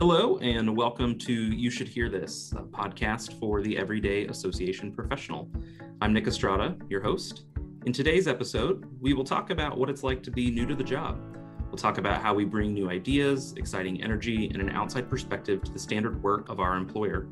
Hello, and welcome to You Should Hear This, a podcast for the Everyday Association Professional. I'm Nick Estrada, your host. In today's episode, we will talk about what it's like to be new to the job. We'll talk about how we bring new ideas, exciting energy, and an outside perspective to the standard work of our employer.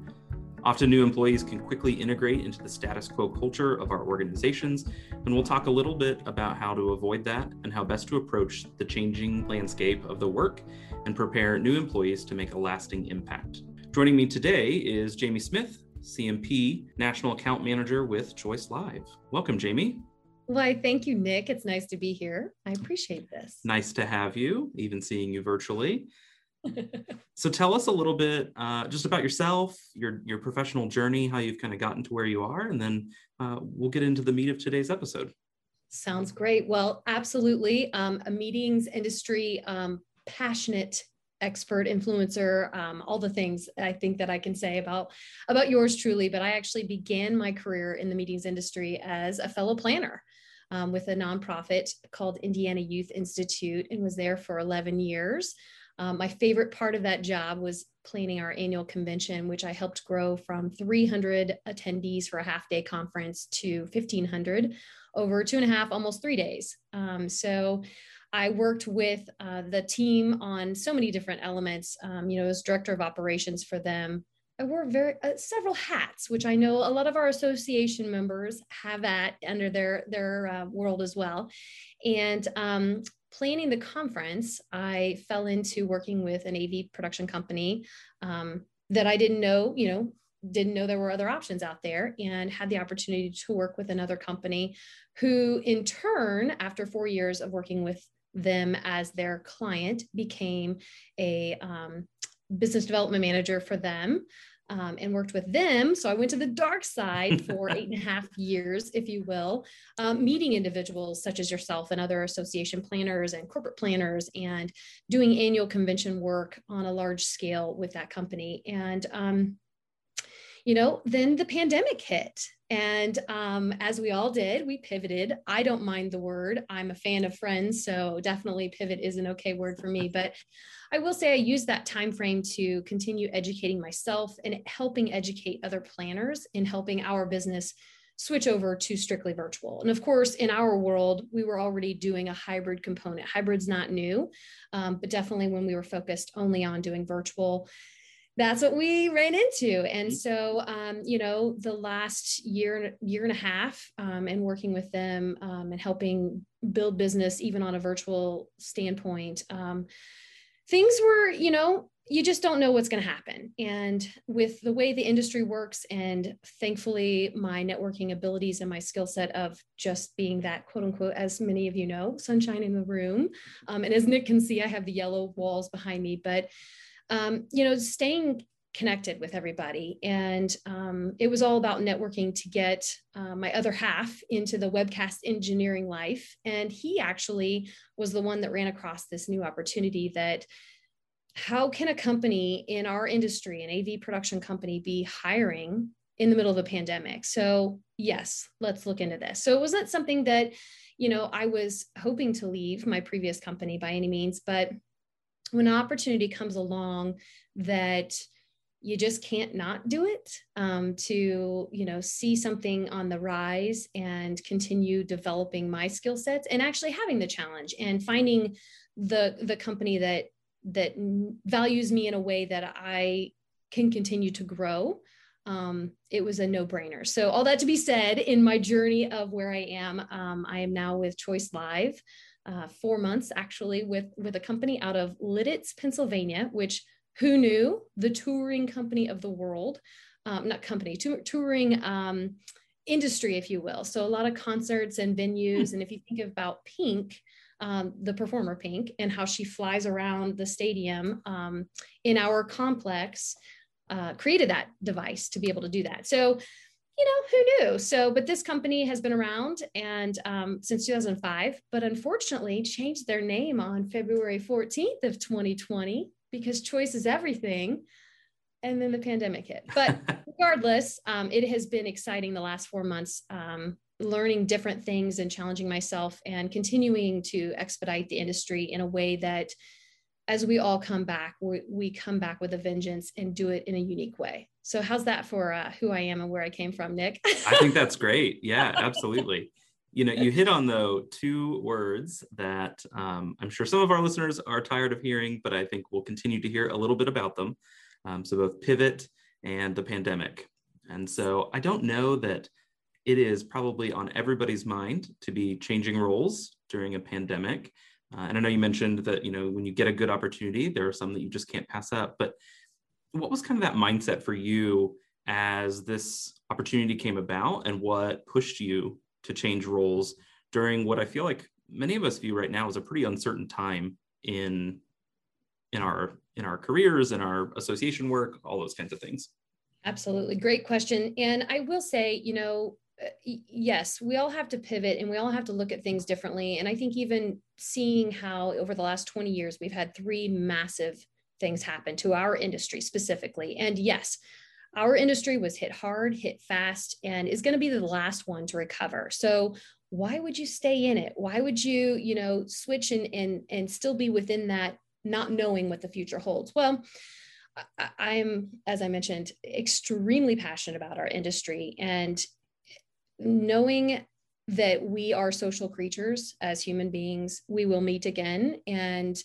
Often, new employees can quickly integrate into the status quo culture of our organizations, and we'll talk a little bit about how to avoid that and how best to approach the changing landscape of the work and prepare new employees to make a lasting impact. Joining me today is Jamie Smith, CMP National Account Manager with Choice Live. Welcome, Jamie. Why, thank you, Nick. It's nice to be here. I appreciate this. Nice to have you, even seeing you virtually. so tell us a little bit uh, just about yourself, your your professional journey, how you've kind of gotten to where you are, and then uh, we'll get into the meat of today's episode. Sounds great. Well, absolutely. Um, a meetings industry um, passionate expert influencer um, all the things i think that i can say about about yours truly but i actually began my career in the meetings industry as a fellow planner um, with a nonprofit called indiana youth institute and was there for 11 years um, my favorite part of that job was planning our annual convention which i helped grow from 300 attendees for a half day conference to 1500 over two and a half almost three days um, so I worked with uh, the team on so many different elements. Um, you know, as director of operations for them, I wore very uh, several hats, which I know a lot of our association members have at under their their uh, world as well. And um, planning the conference, I fell into working with an AV production company um, that I didn't know, you know, didn't know there were other options out there and had the opportunity to work with another company who in turn after four years of working with them as their client, became a um, business development manager for them. Um, and worked with them. So I went to the dark side for eight and a half years, if you will, um, meeting individuals such as yourself and other association planners and corporate planners and doing annual convention work on a large scale with that company. And um, you know, then the pandemic hit. And um, as we all did, we pivoted. I don't mind the word. I'm a fan of friends, so definitely pivot is an okay word for me. But I will say I use that time frame to continue educating myself and helping educate other planners in helping our business switch over to strictly virtual. And of course, in our world, we were already doing a hybrid component. Hybrid's not new, um, but definitely when we were focused only on doing virtual that's what we ran into and mm-hmm. so um, you know the last year year and a half um, and working with them um, and helping build business even on a virtual standpoint um, things were you know you just don't know what's going to happen and with the way the industry works and thankfully my networking abilities and my skill set of just being that quote unquote as many of you know sunshine in the room um, and as nick can see i have the yellow walls behind me but um, you know, staying connected with everybody. And um, it was all about networking to get uh, my other half into the webcast engineering life. And he actually was the one that ran across this new opportunity that how can a company in our industry, an AV production company, be hiring in the middle of a pandemic? So, yes, let's look into this. So, it wasn't something that, you know, I was hoping to leave my previous company by any means, but when an opportunity comes along that you just can't not do it um, to you know see something on the rise and continue developing my skill sets and actually having the challenge and finding the the company that that values me in a way that i can continue to grow um, it was a no-brainer. So all that to be said in my journey of where i am um, i am now with choice live uh, four months actually with with a company out of Lititz, Pennsylvania, which who knew the touring company of the world, um, not company, touring um, industry, if you will. So a lot of concerts and venues. And if you think about Pink, um, the performer Pink, and how she flies around the stadium um, in our complex, uh, created that device to be able to do that. So you know, who knew? So, but this company has been around and um, since 2005, but unfortunately changed their name on February 14th of 2020 because choice is everything. And then the pandemic hit. But regardless, um, it has been exciting the last four months, um, learning different things and challenging myself and continuing to expedite the industry in a way that as we all come back, we, we come back with a vengeance and do it in a unique way. So, how's that for uh, who I am and where I came from, Nick? I think that's great. Yeah, absolutely. You know, you hit on though two words that um, I'm sure some of our listeners are tired of hearing, but I think we'll continue to hear a little bit about them. Um, so, both pivot and the pandemic. And so, I don't know that it is probably on everybody's mind to be changing roles during a pandemic. Uh, and I know you mentioned that, you know, when you get a good opportunity, there are some that you just can't pass up. But what was kind of that mindset for you as this opportunity came about and what pushed you to change roles during what I feel like many of us view right now as a pretty uncertain time in in our in our careers in our association work all those kinds of things absolutely great question and i will say you know Uh, yes, we all have to pivot and we all have to look at things differently. And I think even seeing how over the last 20 years, we've had three massive things happen to our industry specifically. And yes, our industry was hit hard, hit fast, and is going to be the last one to recover. So why would you stay in it? Why would you, you know, switch and and and still be within that, not knowing what the future holds? Well, I'm, as I mentioned, extremely passionate about our industry and knowing that we are social creatures as human beings, we will meet again and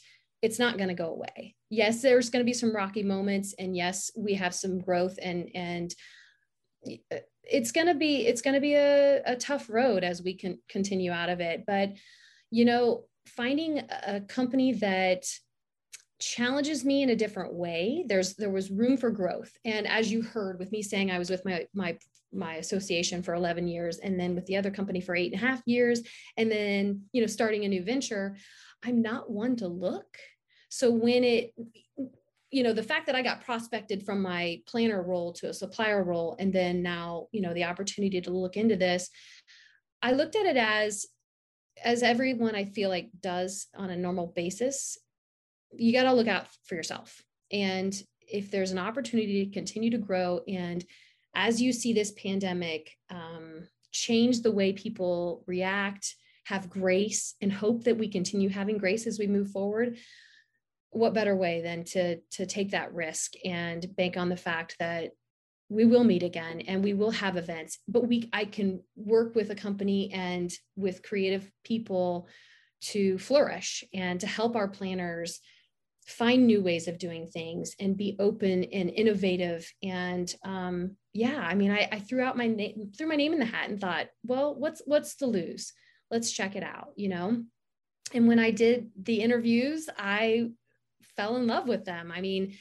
it's not going to go away. Yes, there's going to be some rocky moments and yes, we have some growth and and it's going to be it's going to be a, a tough road as we can continue out of it, but you know, finding a company that challenges me in a different way. There's there was room for growth. And as you heard with me saying i was with my my my association for 11 years and then with the other company for eight and a half years and then you know starting a new venture i'm not one to look. So when it you know the fact that i got prospected from my planner role to a supplier role and then now you know the opportunity to look into this i looked at it as as everyone i feel like does on a normal basis you got to look out for yourself. And if there's an opportunity to continue to grow and as you see this pandemic um, change the way people react, have grace, and hope that we continue having grace as we move forward, what better way than to, to take that risk and bank on the fact that we will meet again and we will have events. But we i can work with a company and with creative people to flourish and to help our planners find new ways of doing things and be open and innovative. And um, yeah i mean I, I, threw out my name threw my name in the hat and thought well what's what's the lose let's check it out you know? And when i did the interviews i fell in love with them. I mean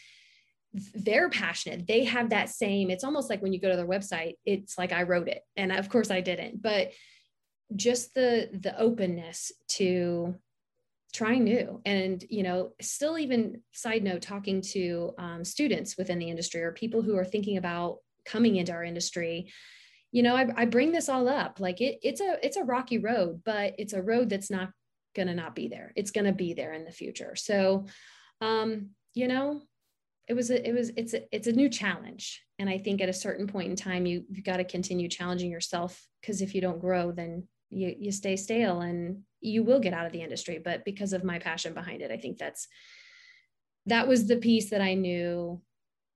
they're passionate. They have that same it's almost like when you go to their website it's like i wrote it. And of course i didn't but just the the openness to trying new. And you know still even side note talking to um, students within the industry or people who are thinking about coming into our industry you know I, I bring this all up. Like it, it's a it's a rocky road but it's a road that's not to not be there. It's to be there in the future. So um you know it was a, it was it's a, it's a new challenge. And i think at a certain point in time you you've got to continue challenging yourself because if you don't grow then you you stay stale and you will get out of the industry but because of my passion behind it i think that's that was the piece that i knew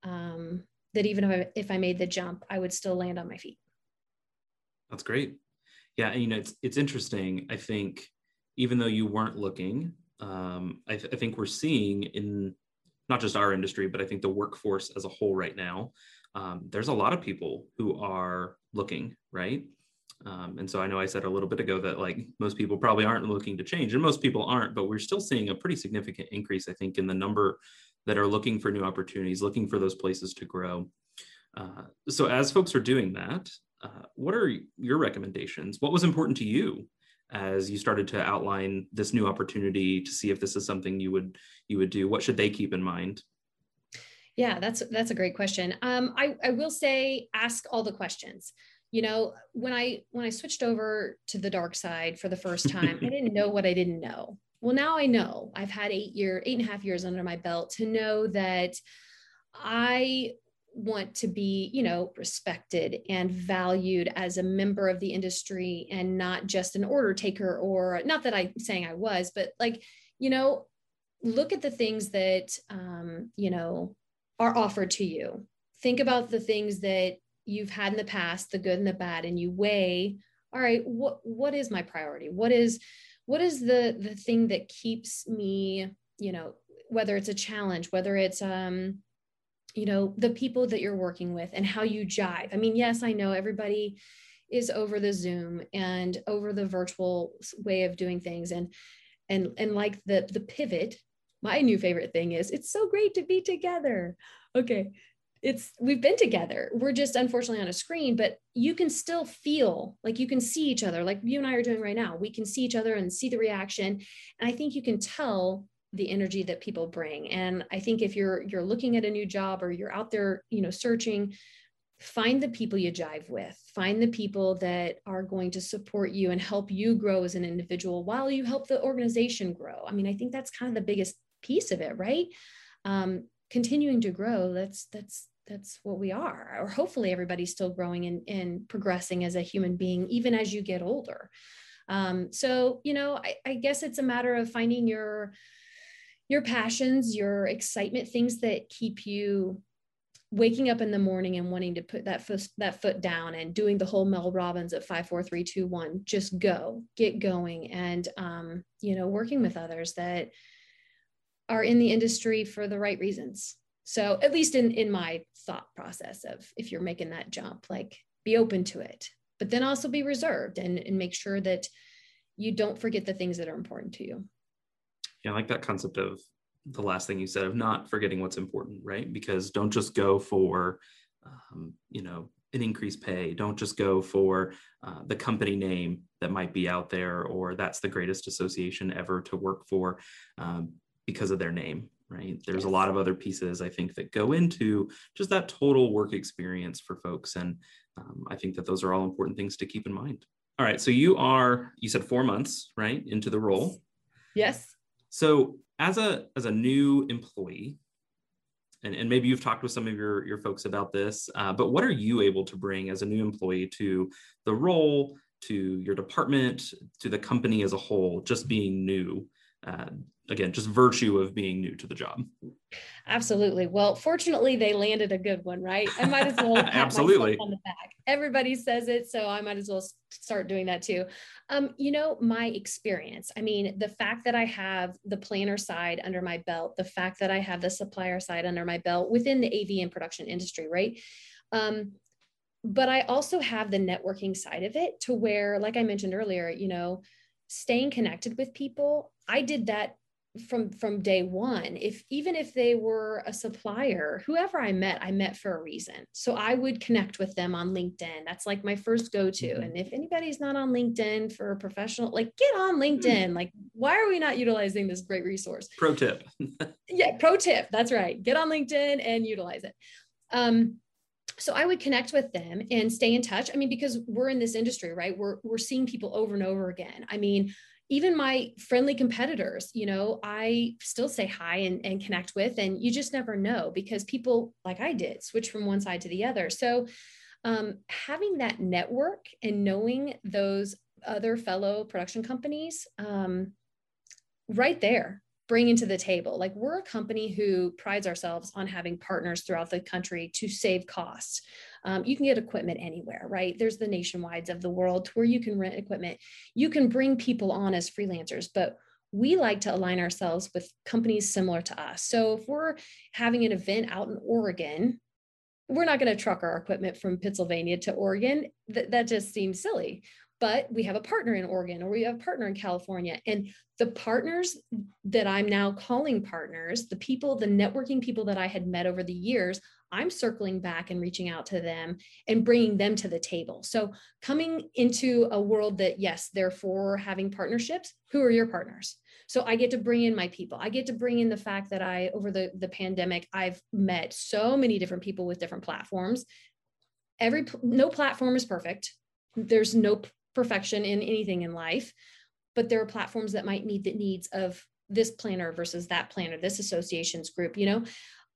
um, that even if I, if I made the jump i would still land on my feet. That's great. Yeah and you know it's it's interesting. I think even though you weren't looking um, I, th- I think we're seeing in not just our industry but i think the workforce as a whole right now um, there's a lot of people who are looking right um, and so I know I said a little bit ago that like most people probably aren't looking to change, and most people aren't, but we're still seeing a pretty significant increase, I think, in the number that are looking for new opportunities, looking for those places to grow. Uh, so as folks are doing that, uh, what are your recommendations? What was important to you as you started to outline this new opportunity to see if this is something you would you would do? What should they keep in mind? Yeah, that's that's a great question. Um, I, I will say ask all the questions you know when i when i switched over to the dark side for the first time i didn't know what i didn't know. Well now i know. I've had eight year eight and a half years under my belt to know that i want to be you know respected and valued as a member of the industry and not just an order taker or not that i'm saying i was but like you know look at the things that um, you know are offered to you. Think about the things that you've had in the past the good and the bad and you weigh all right what what is my priority? What is what is the the thing that keeps me you know whether it's a challenge whether it's um you know the people that you're working with and how you jive? I mean yes i know everybody is over the zoom and over the virtual way of doing things and and and like the the pivot. My new favorite thing is it's so great to be together. Okay it's we've been together. We're just unfortunately on a screen but you can still feel like you can see each other like you and i are doing right now. We can see each other and see the reaction. And i think you can tell the energy that people bring. And i think if you're you're looking at a new job or you're out there you know searching find the people you jive with. Find the people that are going to support you and help you grow as an individual while you help the organization grow. I mean i think that's kind of the biggest piece of it right? Um, continuing to grow that's that's that's what we are. Or hopefully everybody's still growing and, and progressing as a human being even as you get older. Um, so you know I, I guess it's a matter of finding your your passions your excitement things that keep you waking up in the morning and wanting to put that foot that foot down and doing the whole Mel Robbins at five, four, three, two, one, just go, get going, and um, you know, working with others that are in the industry for the right reasons. So at least in in my thought process of if you're making that jump like be open to it but then also be reserved and, and make sure that you don't forget the things that are important to you. Yeah i like that concept of the last thing you said of not forgetting what's important right? Because don't just go for um, you know an increased pay. Don't just go for uh, the company name that might be out there or that's the greatest association ever to work for. Um, because of their name right? There's yes. a lot of other pieces i think that go into just that total work experience for folks. And um, i think that those are all important things to keep in mind. All right so you are you said four months right into the role. Yes. So as a as a new employee and, and maybe you've talked with some of your your folks about this uh, but what are you able to bring as a new employee to the role to your department to the company as a whole just being new uh, again just virtue of being new to the job. Absolutely. Well fortunately they landed a good one right? I might as well absolutely. on the back. Everybody says it so i might as well start doing that too. Um, you know my experience i mean the fact that i have the planner side under my belt the fact that i have the supplier side under my belt within the av and production industry right? Um, but i also have the networking side of it to where like i mentioned earlier you know staying connected with people i did that from from day one. If even if they were a supplier whoever i met i met for a reason. So i would connect with them on linkedin. That's like my first go-to. Mm-hmm. and if anybody's not on linkedin for a professional like get on linkedin. Mm-hmm. like why are we not utilizing this great resource? Pro tip. Yeah pro tip. That's right. Get on linkedin and utilize it. Um so I would connect with them and stay in touch. I mean, because we're in this industry, right? We're we're seeing people over and over again. I mean, even my friendly competitors, you know, I still say hi and, and connect with, and you just never know because people like I did switch from one side to the other. So um, having that network and knowing those other fellow production companies um, right there bringing to the table. Like we're a company who prides ourselves on having partners throughout the country to save costs. Um, you can get equipment anywhere, right? There's the nationwides of the world to where you can rent equipment. You can bring people on as freelancers, but we like to align ourselves with companies similar to us. So if we're having an event out in Oregon, we're not going to truck our equipment from Pennsylvania to Oregon. Th- that just seems silly but we have a partner in Oregon or we have a partner in California. And the partners that I'm now calling partners, the people, the networking people that I had met over the years, I'm circling back and reaching out to them and bringing them to the table. So, coming into a world that, yes, therefore having partnerships, who are your partners? So, I get to bring in my people. I get to bring in the fact that I, over the, the pandemic, I've met so many different people with different platforms. Every, no platform is perfect. There's no perfection in anything in life, but there are platforms that might meet the needs of this planner versus that planner, this associations group, you know,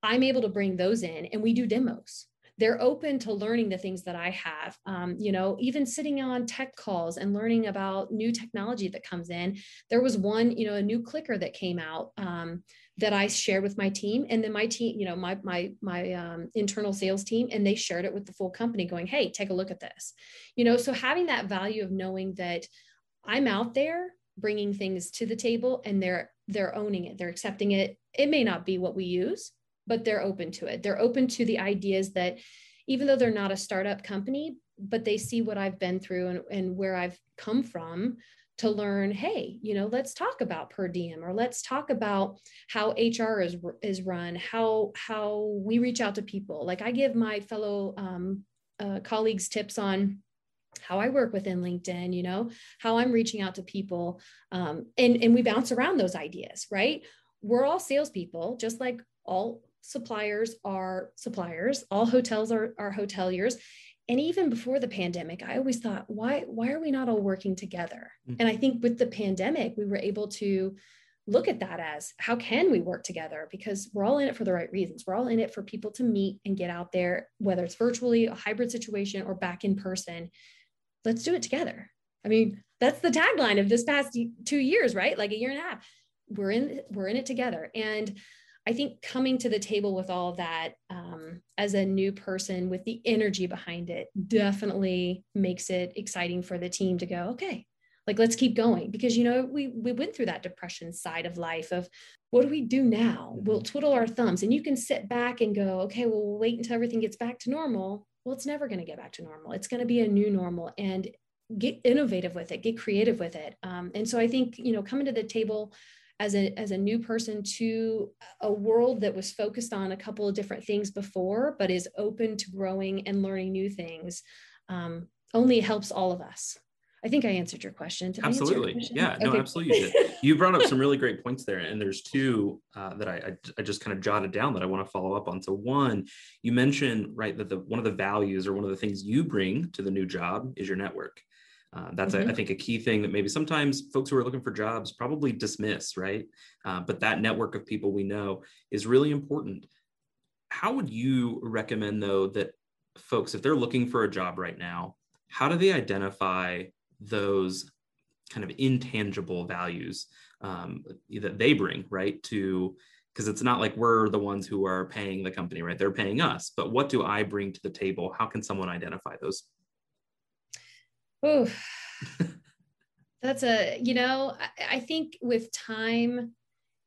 I'm able to bring those in and we do demos. they're open to learning the things that I have. Um, you know, even sitting on tech calls and learning about new technology that comes in. There was one, you know, a new clicker that came out um, that I shared with my team, and then my team, you know, my my my um, internal sales team, and they shared it with the full company, going, "Hey, take a look at this." You know, so having that value of knowing that I'm out there bringing things to the table, and they're they're owning it, they're accepting it. It may not be what we use, but they're open to it. They're open to the ideas that even though they're not a startup company, but they see what I've been through and, and where I've come from to learn, hey, you know, let's talk about per diem or let's talk about how HR is, is run, how, how we reach out to people. Like I give my fellow um, uh, colleagues tips on how I work within LinkedIn, you know, how I'm reaching out to people. Um, and, and we bounce around those ideas, right? We're all salespeople, just like all suppliers are suppliers, all hotels are, are hoteliers. And even before the pandemic, I always thought, why, why are we not all working together? Mm-hmm. And I think with the pandemic, we were able to look at that as how can we work together? Because we're all in it for the right reasons. We're all in it for people to meet and get out there whether it's virtually a hybrid situation or back in person. Let's do it together. I mean that's the tagline of this past two years right? Like a year and a half. We're in we're in it together. And I think coming to the table with all of that um, as a new person with the energy behind it definitely makes it exciting for the team to go, okay, like let's keep going because you know we we went through that depression side of life of what do we do now? We'll mm-hmm. twiddle our thumbs and you can sit back and go, okay, well, we'll wait until everything gets back to normal. Well, it's never going to get back to normal. It's going to be a new normal and get innovative with it, get creative with it. Um, and so I think, you know, coming to the table as a as a new person to a world that was focused on a couple of different things before but is open to growing and learning new things. Um, only helps all of us. I think i answered your question. Did absolutely your question? yeah okay. no absolutely you you brought up some really great points there and there's two uh, that I, I, I just kind of jotted down that i want to follow up on. So one you mentioned right that the one of the values or one of the things you bring to the new job is your network uh, that's, mm-hmm. a, I think, a key thing that maybe sometimes folks who are looking for jobs probably dismiss, right? Uh, but that network of people we know is really important. How would you recommend, though, that folks, if they're looking for a job right now, how do they identify those kind of intangible values um, that they bring, right? To because it's not like we're the ones who are paying the company, right? They're paying us. But what do I bring to the table? How can someone identify those Oh, that's a, you know, I, I think with time,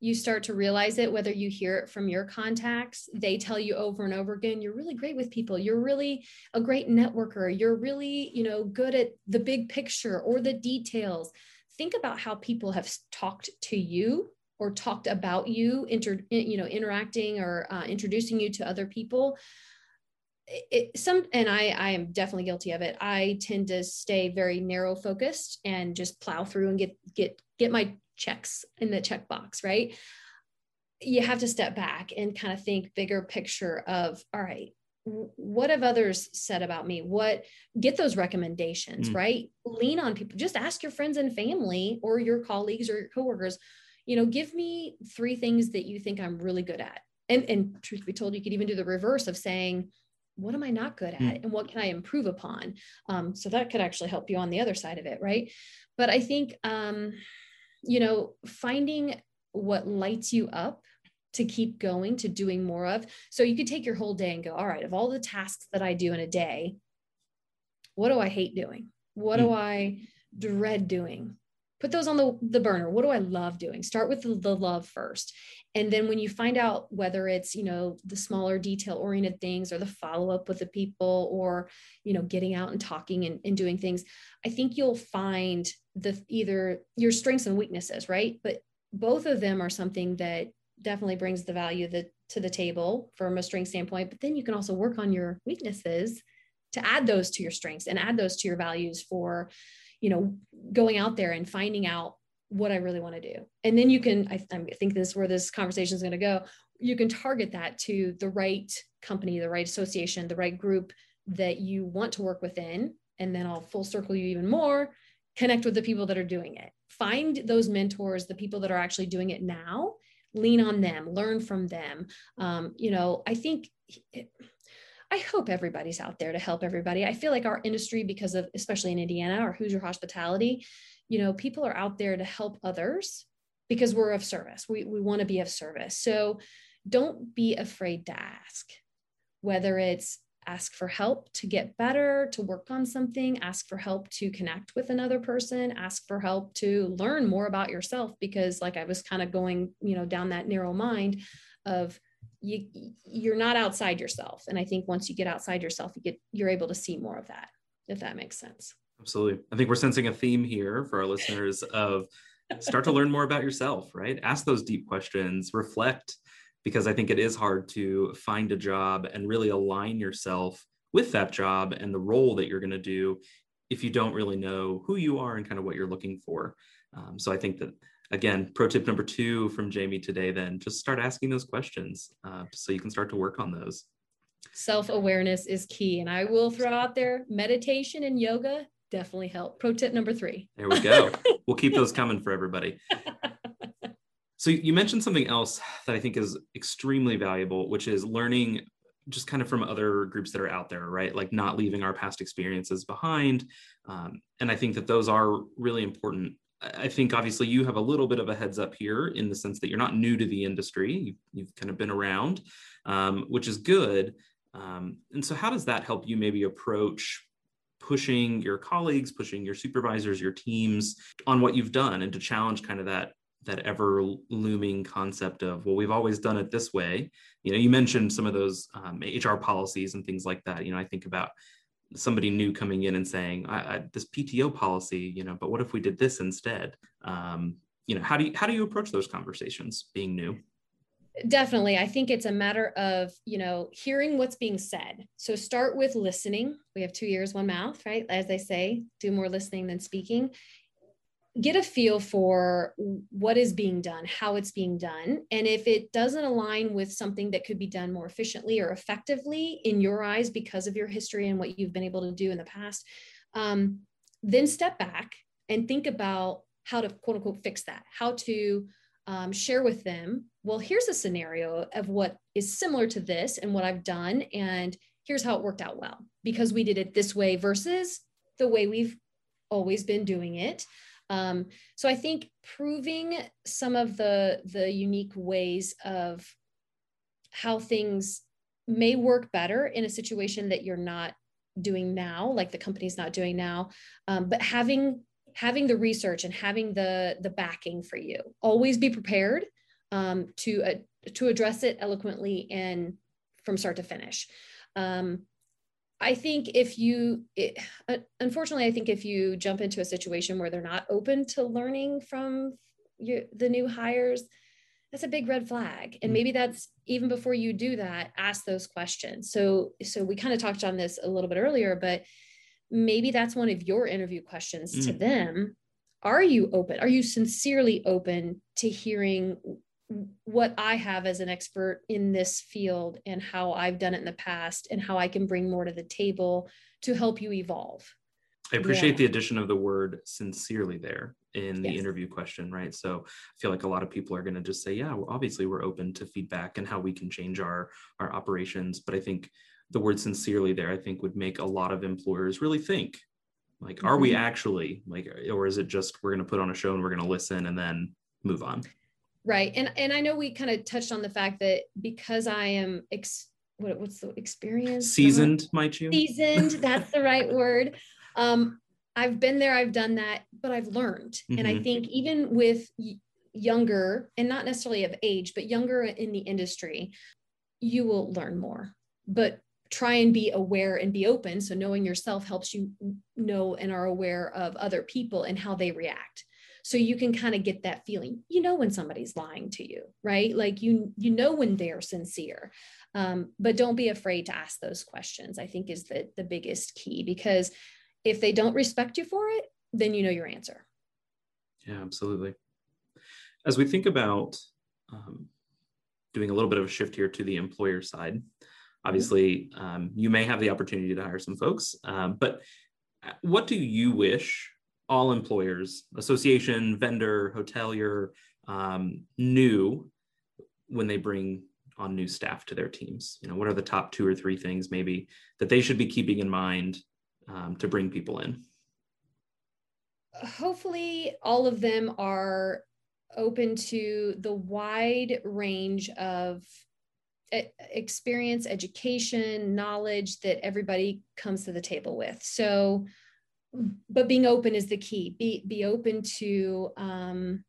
you start to realize it, whether you hear it from your contacts, they tell you over and over again, you're really great with people. You're really a great networker. You're really, you know, good at the big picture or the details. Think about how people have talked to you or talked about you, inter, you know, interacting or uh, introducing you to other people it, some and I I am definitely guilty of it. I tend to stay very narrow focused and just plow through and get get get my checks in the checkbox, right? You have to step back and kind of think bigger picture of all right, what have others said about me? What get those recommendations, mm. right? Lean on people. Just ask your friends and family or your colleagues or your coworkers, you know, give me three things that you think I'm really good at. And and truth be told, you could even do the reverse of saying, what am I not good at mm. and what can I improve upon? Um, so that could actually help you on the other side of it, right? But I think, um, you know, finding what lights you up to keep going to doing more of. So you could take your whole day and go, all right, of all the tasks that I do in a day, what do I hate doing? What mm. do I dread doing? Put those on the, the burner. What do i love doing? Start with the, the love first. And then when you find out whether it's you know the smaller detail oriented things or the follow up with the people or you know getting out and talking and, and doing things i think you'll find the either your strengths and weaknesses right? But both of them are something that definitely brings the value that to the table from a strength standpoint. But then you can also work on your weaknesses to add those to your strengths and add those to your values for you know going out there and finding out what I really want to do. And then you can, I, I think this is where this conversation is going to go. You can target that to the right company, the right association, the right group that you want to work within. And then I'll full circle you even more, connect with the people that are doing it. Find those mentors, the people that are actually doing it now, lean on them, learn from them. Um, you know, I think. It, I hope everybody's out there to help everybody. I feel like our industry, because of especially in Indiana or Hoosier hospitality, you know, people are out there to help others because we're of service. We, we want to be of service. So don't be afraid to ask, whether it's ask for help to get better, to work on something, ask for help to connect with another person, ask for help to learn more about yourself because like I was kind of going, you know, down that narrow mind of you you're not outside yourself and I think once you get outside yourself you get you're able to see more of that if that makes sense. Absolutely. I think we're sensing a theme here for our listeners of start to learn more about yourself, right? Ask those deep questions, reflect because I think it is hard to find a job and really align yourself with that job and the role that you're going to do if you don't really know who you are and kind of what you're looking for. Um, so I think that again, pro tip number two from Jamie today, then just start asking those questions uh, so you can start to work on those. Self awareness is key. And I will throw out there meditation and yoga definitely help. Pro tip number three. There we go. we'll keep those coming for everybody. So you mentioned something else that I think is extremely valuable, which is learning just kind of from other groups that are out there, right? Like not leaving our past experiences behind. Um, and I think that those are really important. I think obviously you have a little bit of a heads up here in the sense that you're not new to the industry. You've, you've kind of been around, um, which is good. Um, and so, how does that help you maybe approach pushing your colleagues, pushing your supervisors, your teams on what you've done, and to challenge kind of that that ever looming concept of well we've always done it this way you know you mentioned some of those um, hr policies and things like that you know i think about somebody new coming in and saying I, I, this pto policy you know but what if we did this instead? Um, you know how do you how do you approach those conversations being new? Definitely. I think it's a matter of you know hearing what's being said. So start with listening. We have two ears one mouth right? As they say do more listening than speaking get a feel for what is being done, how it's being done. And if it doesn't align with something that could be done more efficiently or effectively in your eyes because of your history and what you've been able to do in the past, um, then step back and think about how to quote unquote fix that, how to um, share with them, well, here's a scenario of what is similar to this and what I've done. And here's how it worked out well because we did it this way versus the way we've always been doing it. Um, so I think proving some of the the unique ways of how things may work better in a situation that you're not doing now, like the company's not doing now, um, but having having the research and having the the backing for you. Always be prepared um, to uh, to address it eloquently and from start to finish. Um, I think if you, it, unfortunately, I think if you jump into a situation where they're not open to learning from your, the new hires, that's a big red flag. And mm. maybe that's even before you do that, ask those questions. So, so we kind of talked on this a little bit earlier, but maybe that's one of your interview questions mm. to them. Are you open? Are you sincerely open to hearing what I have as an expert in this field and how I've done it in the past and how I can bring more to the table to help you evolve. I appreciate yeah. the addition of the word sincerely there in the yes. interview question, right? So I feel like a lot of people are going to just say, yeah, well, obviously we're open to feedback and how we can change our our operations, but I think the word sincerely there I think would make a lot of employers really think like mm-hmm. are we mm-hmm. actually like or is it just we're going to put on a show and we're going to listen and then move on? Right. And and I know we kind of touched on the fact that because I am ex, what, what's the experience? Seasoned, might you? Seasoned, that's the right word. Um, I've been there, I've done that, but I've learned. Mm-hmm. And I mm-hmm. think even with younger and not necessarily of age, but younger in the industry, you will learn more. But try and be aware and be open. So knowing yourself helps you know and are aware of other people and how they react so you can kind of get that feeling you know when somebody's lying to you right? Like you you know when they're sincere. Um, but don't be afraid to ask those questions i think is the the biggest key because if they don't respect you for it then you know your answer. Yeah absolutely. As we think about um, doing a little bit of a shift here to the employer side obviously um, you may have the opportunity to hire some folks um, but uh, what do you wish all employers, association, vendor, hotelier, um, knew when they bring on new staff to their teams? You know, what are the top two or three things maybe that they should be keeping in mind um, to bring people in? Hopefully, all of them are open to the wide range of experience, education, knowledge that everybody comes to the table with. So, but being open is the key. Be be open to um,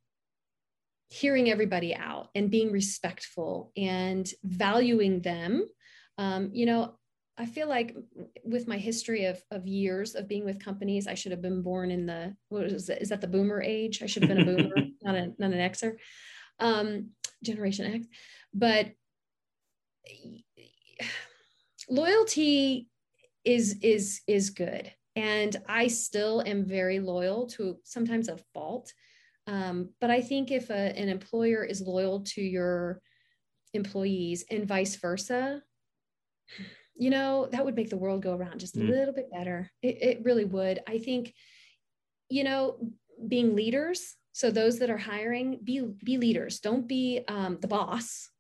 hearing everybody out and being respectful and valuing them. Um, you know, I feel like with my history of, of years of being with companies, I should have been born in the what is it? Is that the boomer age? I should have been a boomer, not a not an Xer, um, Generation X. But loyalty is is is good, and I still am very loyal to sometimes a fault. Um, but I think if a, an employer is loyal to your employees and vice versa, you know, that would make the world go around just a mm. little bit better. It, it really would. I think, you know, being leaders. So those that are hiring, be be leaders. Don't be um, the boss.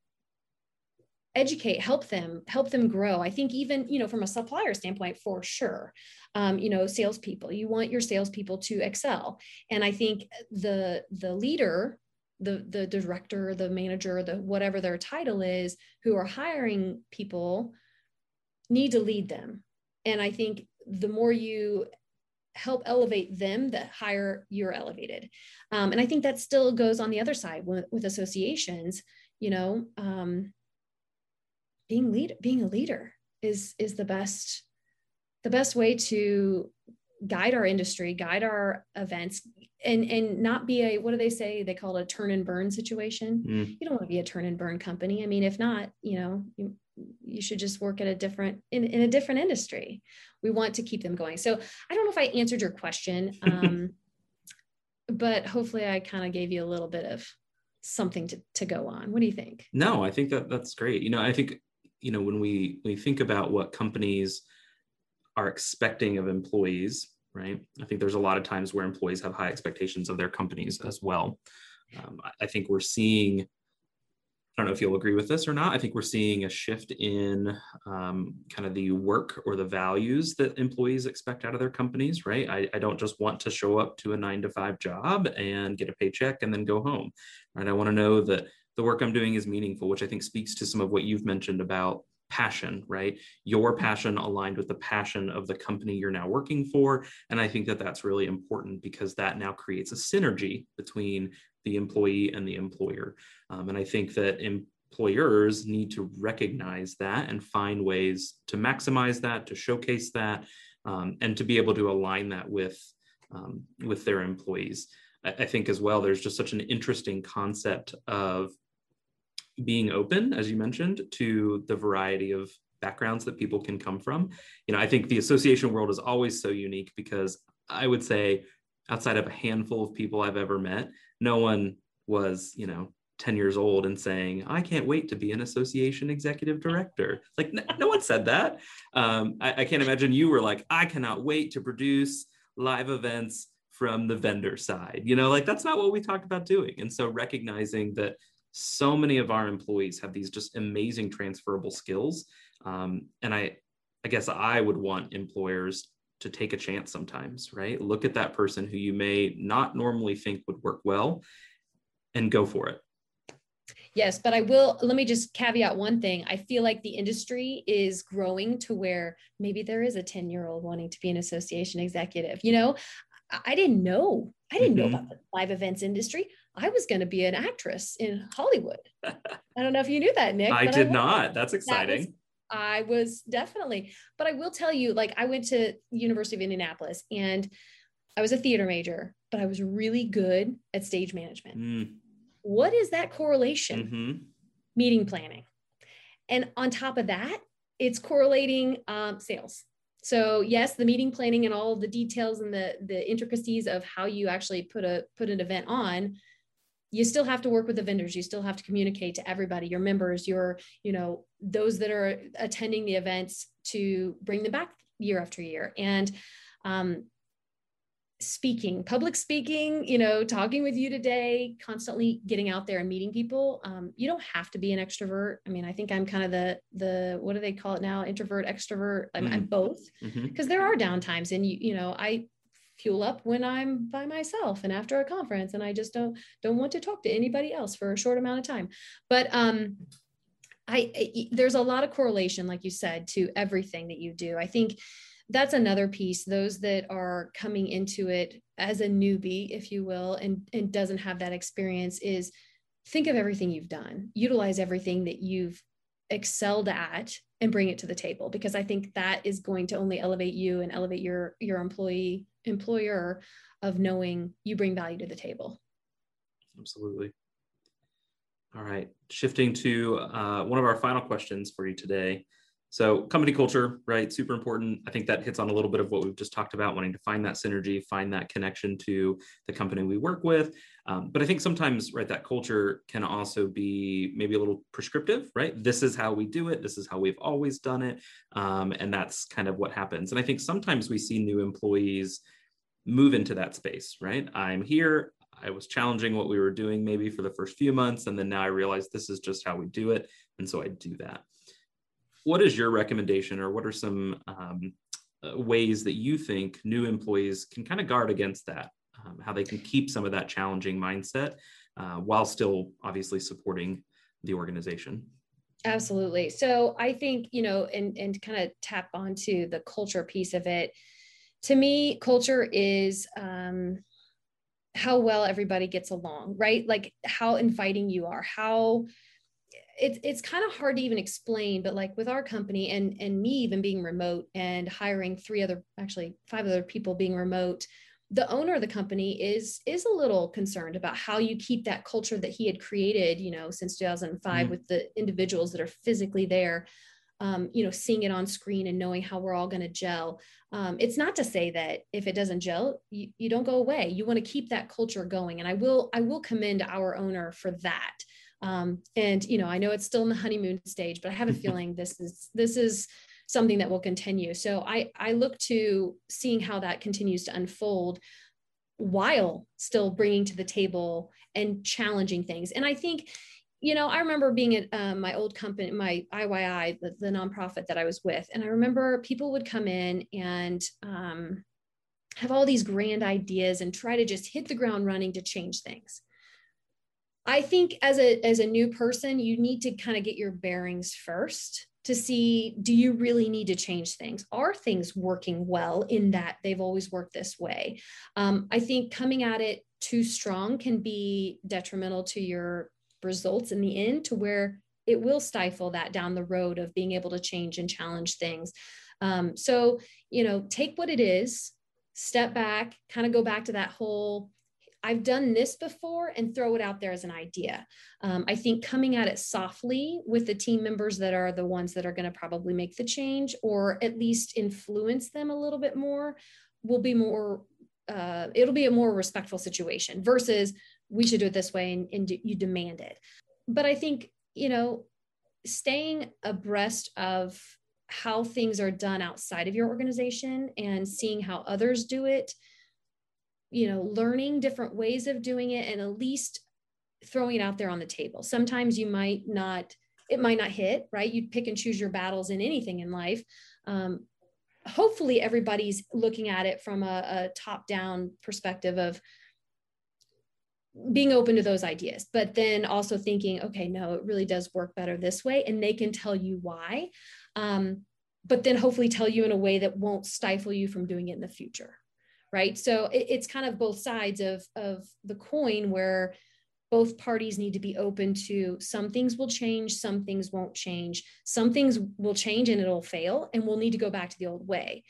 Educate, help them, help them grow. I think even you know from a supplier standpoint, for sure. Um, you know, salespeople. You want your salespeople to excel, and I think the the leader the the director the manager the whatever their title is who are hiring people need to lead them. And I think the more you help elevate them, the higher you're elevated. Um, and I think that still goes on the other side with, with associations, you know, um, being lead, being a leader is, is the best, the best way to guide our industry, guide our events, and and not be a what do they say? They call it a turn and burn situation. Mm. You don't want to be a turn and burn company. I mean, if not, you know, you, you should just work at a different in, in a different industry we want to keep them going so i don't know if i answered your question um, but hopefully i kind of gave you a little bit of something to, to go on what do you think no i think that that's great you know i think you know when we we think about what companies are expecting of employees right i think there's a lot of times where employees have high expectations of their companies as well um, I think we're seeing I don't know if you'll agree with this or not. I think we're seeing a shift in um, kind of the work or the values that employees expect out of their companies, right? I, I, don't just want to show up to a nine to five job and get a paycheck and then go home, right? I want to know that the work I'm doing is meaningful, which I think speaks to some of what you've mentioned about passion, right? Your passion aligned with the passion of the company you're now working for. And I think that that's really important because that now creates a synergy between the employee and the employer. Um, and I think that employers need to recognize that and find ways to maximize that, to showcase that, um, and to be able to align that with um, with their employees. I, I think as well, there's just such an interesting concept of being open, as you mentioned, to the variety of backgrounds that people can come from. You know, I think the association world is always so unique because I would say outside of a handful of people I've ever met, no one was, you know, 10 years old and saying, I can't wait to be an association executive director. Like, no, one said that. Um, I, I can't imagine you were like, I cannot wait to produce live events from the vendor side. You know, like that's not what we talked about doing. And so recognizing that so many of our employees have these just amazing transferable skills. Um, and I, I guess I would want employers to take a chance sometimes, right? Look at that person who you may not normally think would work well and go for it. Yes, but I will let me just caveat one thing. I feel like the industry is growing to where maybe there is a 10 year old wanting to be an association executive. You know, I didn't know. I didn't mm-hmm. know about the live events industry. I was going to be an actress in Hollywood. I don't know if you knew that, Nick. I did I not. That's exciting. That was, I was definitely, but I will tell you, like I went to University of Indianapolis and I was a theater major, but I was really good at stage management. Mm. What is that correlation? Mm-hmm. Meeting planning. And on top of that, it's correlating um, sales. So yes, the meeting planning and all the details and the the intricacies of how you actually put a put an event on you still have to work with the vendors. You still have to communicate to everybody your members your you know those that are attending the events to bring them back year after year. And um, speaking public speaking you know talking with you today constantly getting out there and meeting people. Um, you don't have to be an extrovert. I mean i think i'm kind of the the what do they call it now? Introvert extrovert? I'm, mm-hmm. I'm both because mm-hmm. there are downtimes and you you know i fuel up when i'm by myself and after a conference and i just don't don't want to talk to anybody else for a short amount of time. But um I, I there's a lot of correlation like you said to everything that you do. I think that's another piece those that are coming into it as a newbie if you will and and doesn't have that experience is think of everything you've done. Utilize everything that you've excelled at and bring it to the table because i think that is going to only elevate you and elevate your your employee employer of knowing you bring value to the table. Absolutely. All right shifting to uh, one of our final questions for you today so company culture, right? Super important. I think that hits on a little bit of what we've just talked about, wanting to find that synergy, find that connection to the company we work with. Um, but I think sometimes, right, that culture can also be maybe a little prescriptive, right? This is how we do it. This is how we've always done it. Um, and that's kind of what happens. And I think sometimes we see new employees move into that space, right? I'm here. I was challenging what we were doing maybe for the first few months. And then now I realize this is just how we do it. And so I do that what is your recommendation or what are some um, uh, ways that you think new employees can kind of guard against that? Um, how they can keep some of that challenging mindset uh, while still obviously supporting the organization? Absolutely. So i think you know and and kind of tap onto the culture piece of it. To me culture is um how well everybody gets along right? Like how inviting you are how it's it's kind of hard to even explain but like with our company and and me even being remote and hiring three other actually five other people being remote the owner of the company is is a little concerned about how you keep that culture that he had created you know since 2005 mm. with the individuals that are physically there um, you know seeing it on screen and knowing how we're all going to gel. Um, it's not to say that if it doesn't gel you, you don't go away. You want to keep that culture going and i will i will commend our owner for that um, and you know, I know it's still in the honeymoon stage, but I have a feeling this is this is something that will continue. So I I look to seeing how that continues to unfold while still bringing to the table and challenging things. And I think you know, I remember being at um, my old company, my IYI, the, the, nonprofit that I was with, and I remember people would come in and um, have all these grand ideas and try to just hit the ground running to change things. I think as a as a new person, you need to kind of get your bearings first to see do you really need to change things? Are things working well in that they've always worked this way? Um, i think coming at it too strong can be detrimental to your results in the end to where it will stifle that down the road of being able to change and challenge things. Um, so you know take what it is step back kind of go back to that whole I've done this before and throw it out there as an idea. Um, I think coming at it softly with the team members that are the ones that are going to probably make the change or at least influence them a little bit more will be more, uh, it'll be a more respectful situation versus we should do it this way and, and you demand it. But I think, you know, staying abreast of how things are done outside of your organization and seeing how others do it you know learning different ways of doing it and at least throwing it out there on the table. Sometimes you might not it might not hit right? You pick and choose your battles in anything in life. Um, hopefully everybody's looking at it from a, a top down perspective of being open to those ideas but then also thinking okay no it really does work better this way and they can tell you why um, but then hopefully tell you in a way that won't stifle you from doing it in the future right? So it, it's kind of both sides of of the coin where both parties need to be open to some things will change some things won't change. Some things will change and it'll fail and we'll need to go back to the old way.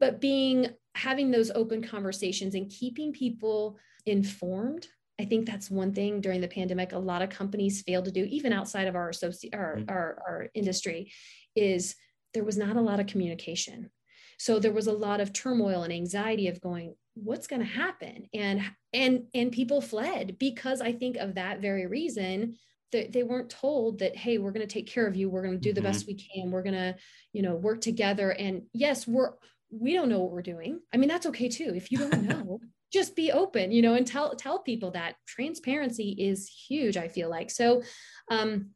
But being having those open conversations and keeping people informed i think that's one thing during the pandemic a lot of companies failed to do even outside of our associate our, mm-hmm. our, our industry is there was not a lot of communication so there was a lot of turmoil and anxiety of going what's going to happen and and and people fled because i think of that very reason that they weren't told that hey we're going to take care of you we're going to do the mm-hmm. best we can we're going to you know work together and yes we're we don't know what we're doing. I mean, that's okay too. If you don't know, just be open, you know, and tell tell people that transparency is huge. I feel like so. Um,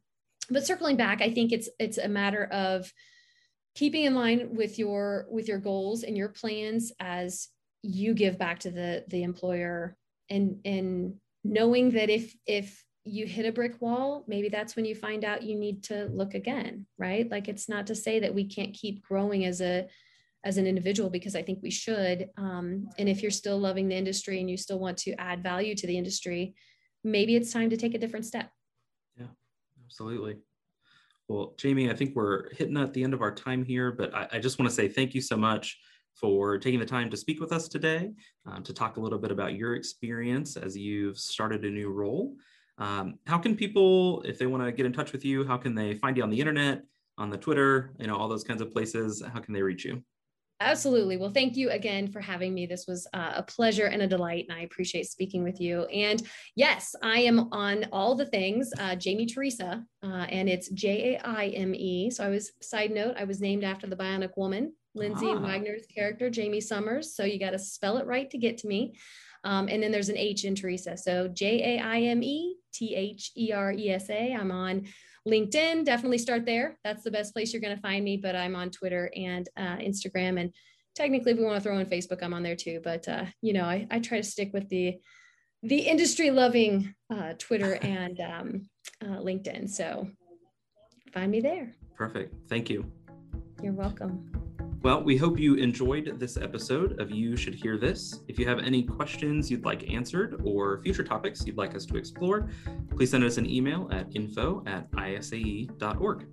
but circling back, I think it's it's a matter of keeping in line with your with your goals and your plans as you give back to the the employer and and knowing that if if you hit a brick wall maybe that's when you find out you need to look again right? Like it's not to say that we can't keep growing as a as an individual because i think we should um, and if you're still loving the industry and you still want to add value to the industry maybe it's time to take a different step. Yeah absolutely well jaime i think we're hitting at the end of our time here but i, I just want to say thank you so much for taking the time to speak with us today uh, to talk a little bit about your experience as you've started a new role um, how can people, if they want to get in touch with you, how can they find you on the internet, on the Twitter, you know, all those kinds of places? How can they reach you? Absolutely. Well, thank you again for having me. This was uh, a pleasure and a delight, and I appreciate speaking with you. And yes, I am on all the things, uh, Jaime Theresa, uh, and it's J A I M E. So I was, side note, I was named after the Bionic Woman, Lindsay ah. Wagner's character, Jaime Sommers. So you got to spell it right to get to me. Um, and then there's an H in Theresa. So J A I M E T H E R E S A. I'm on LinkedIn. Definitely start there. That's the best place you're going to find me. But I'm on Twitter and uh, Instagram. And technically, if we want to throw in Facebook, I'm on there too. But, uh, you know, I, I try to stick with the the industry loving uh, Twitter and um, uh, LinkedIn. So find me there. Perfect. Thank you. You're welcome. Well, we hope you enjoyed this episode of You Should Hear This. If you have any questions you'd like answered or future topics you'd like us to explore, please send us an email at info at isae.org.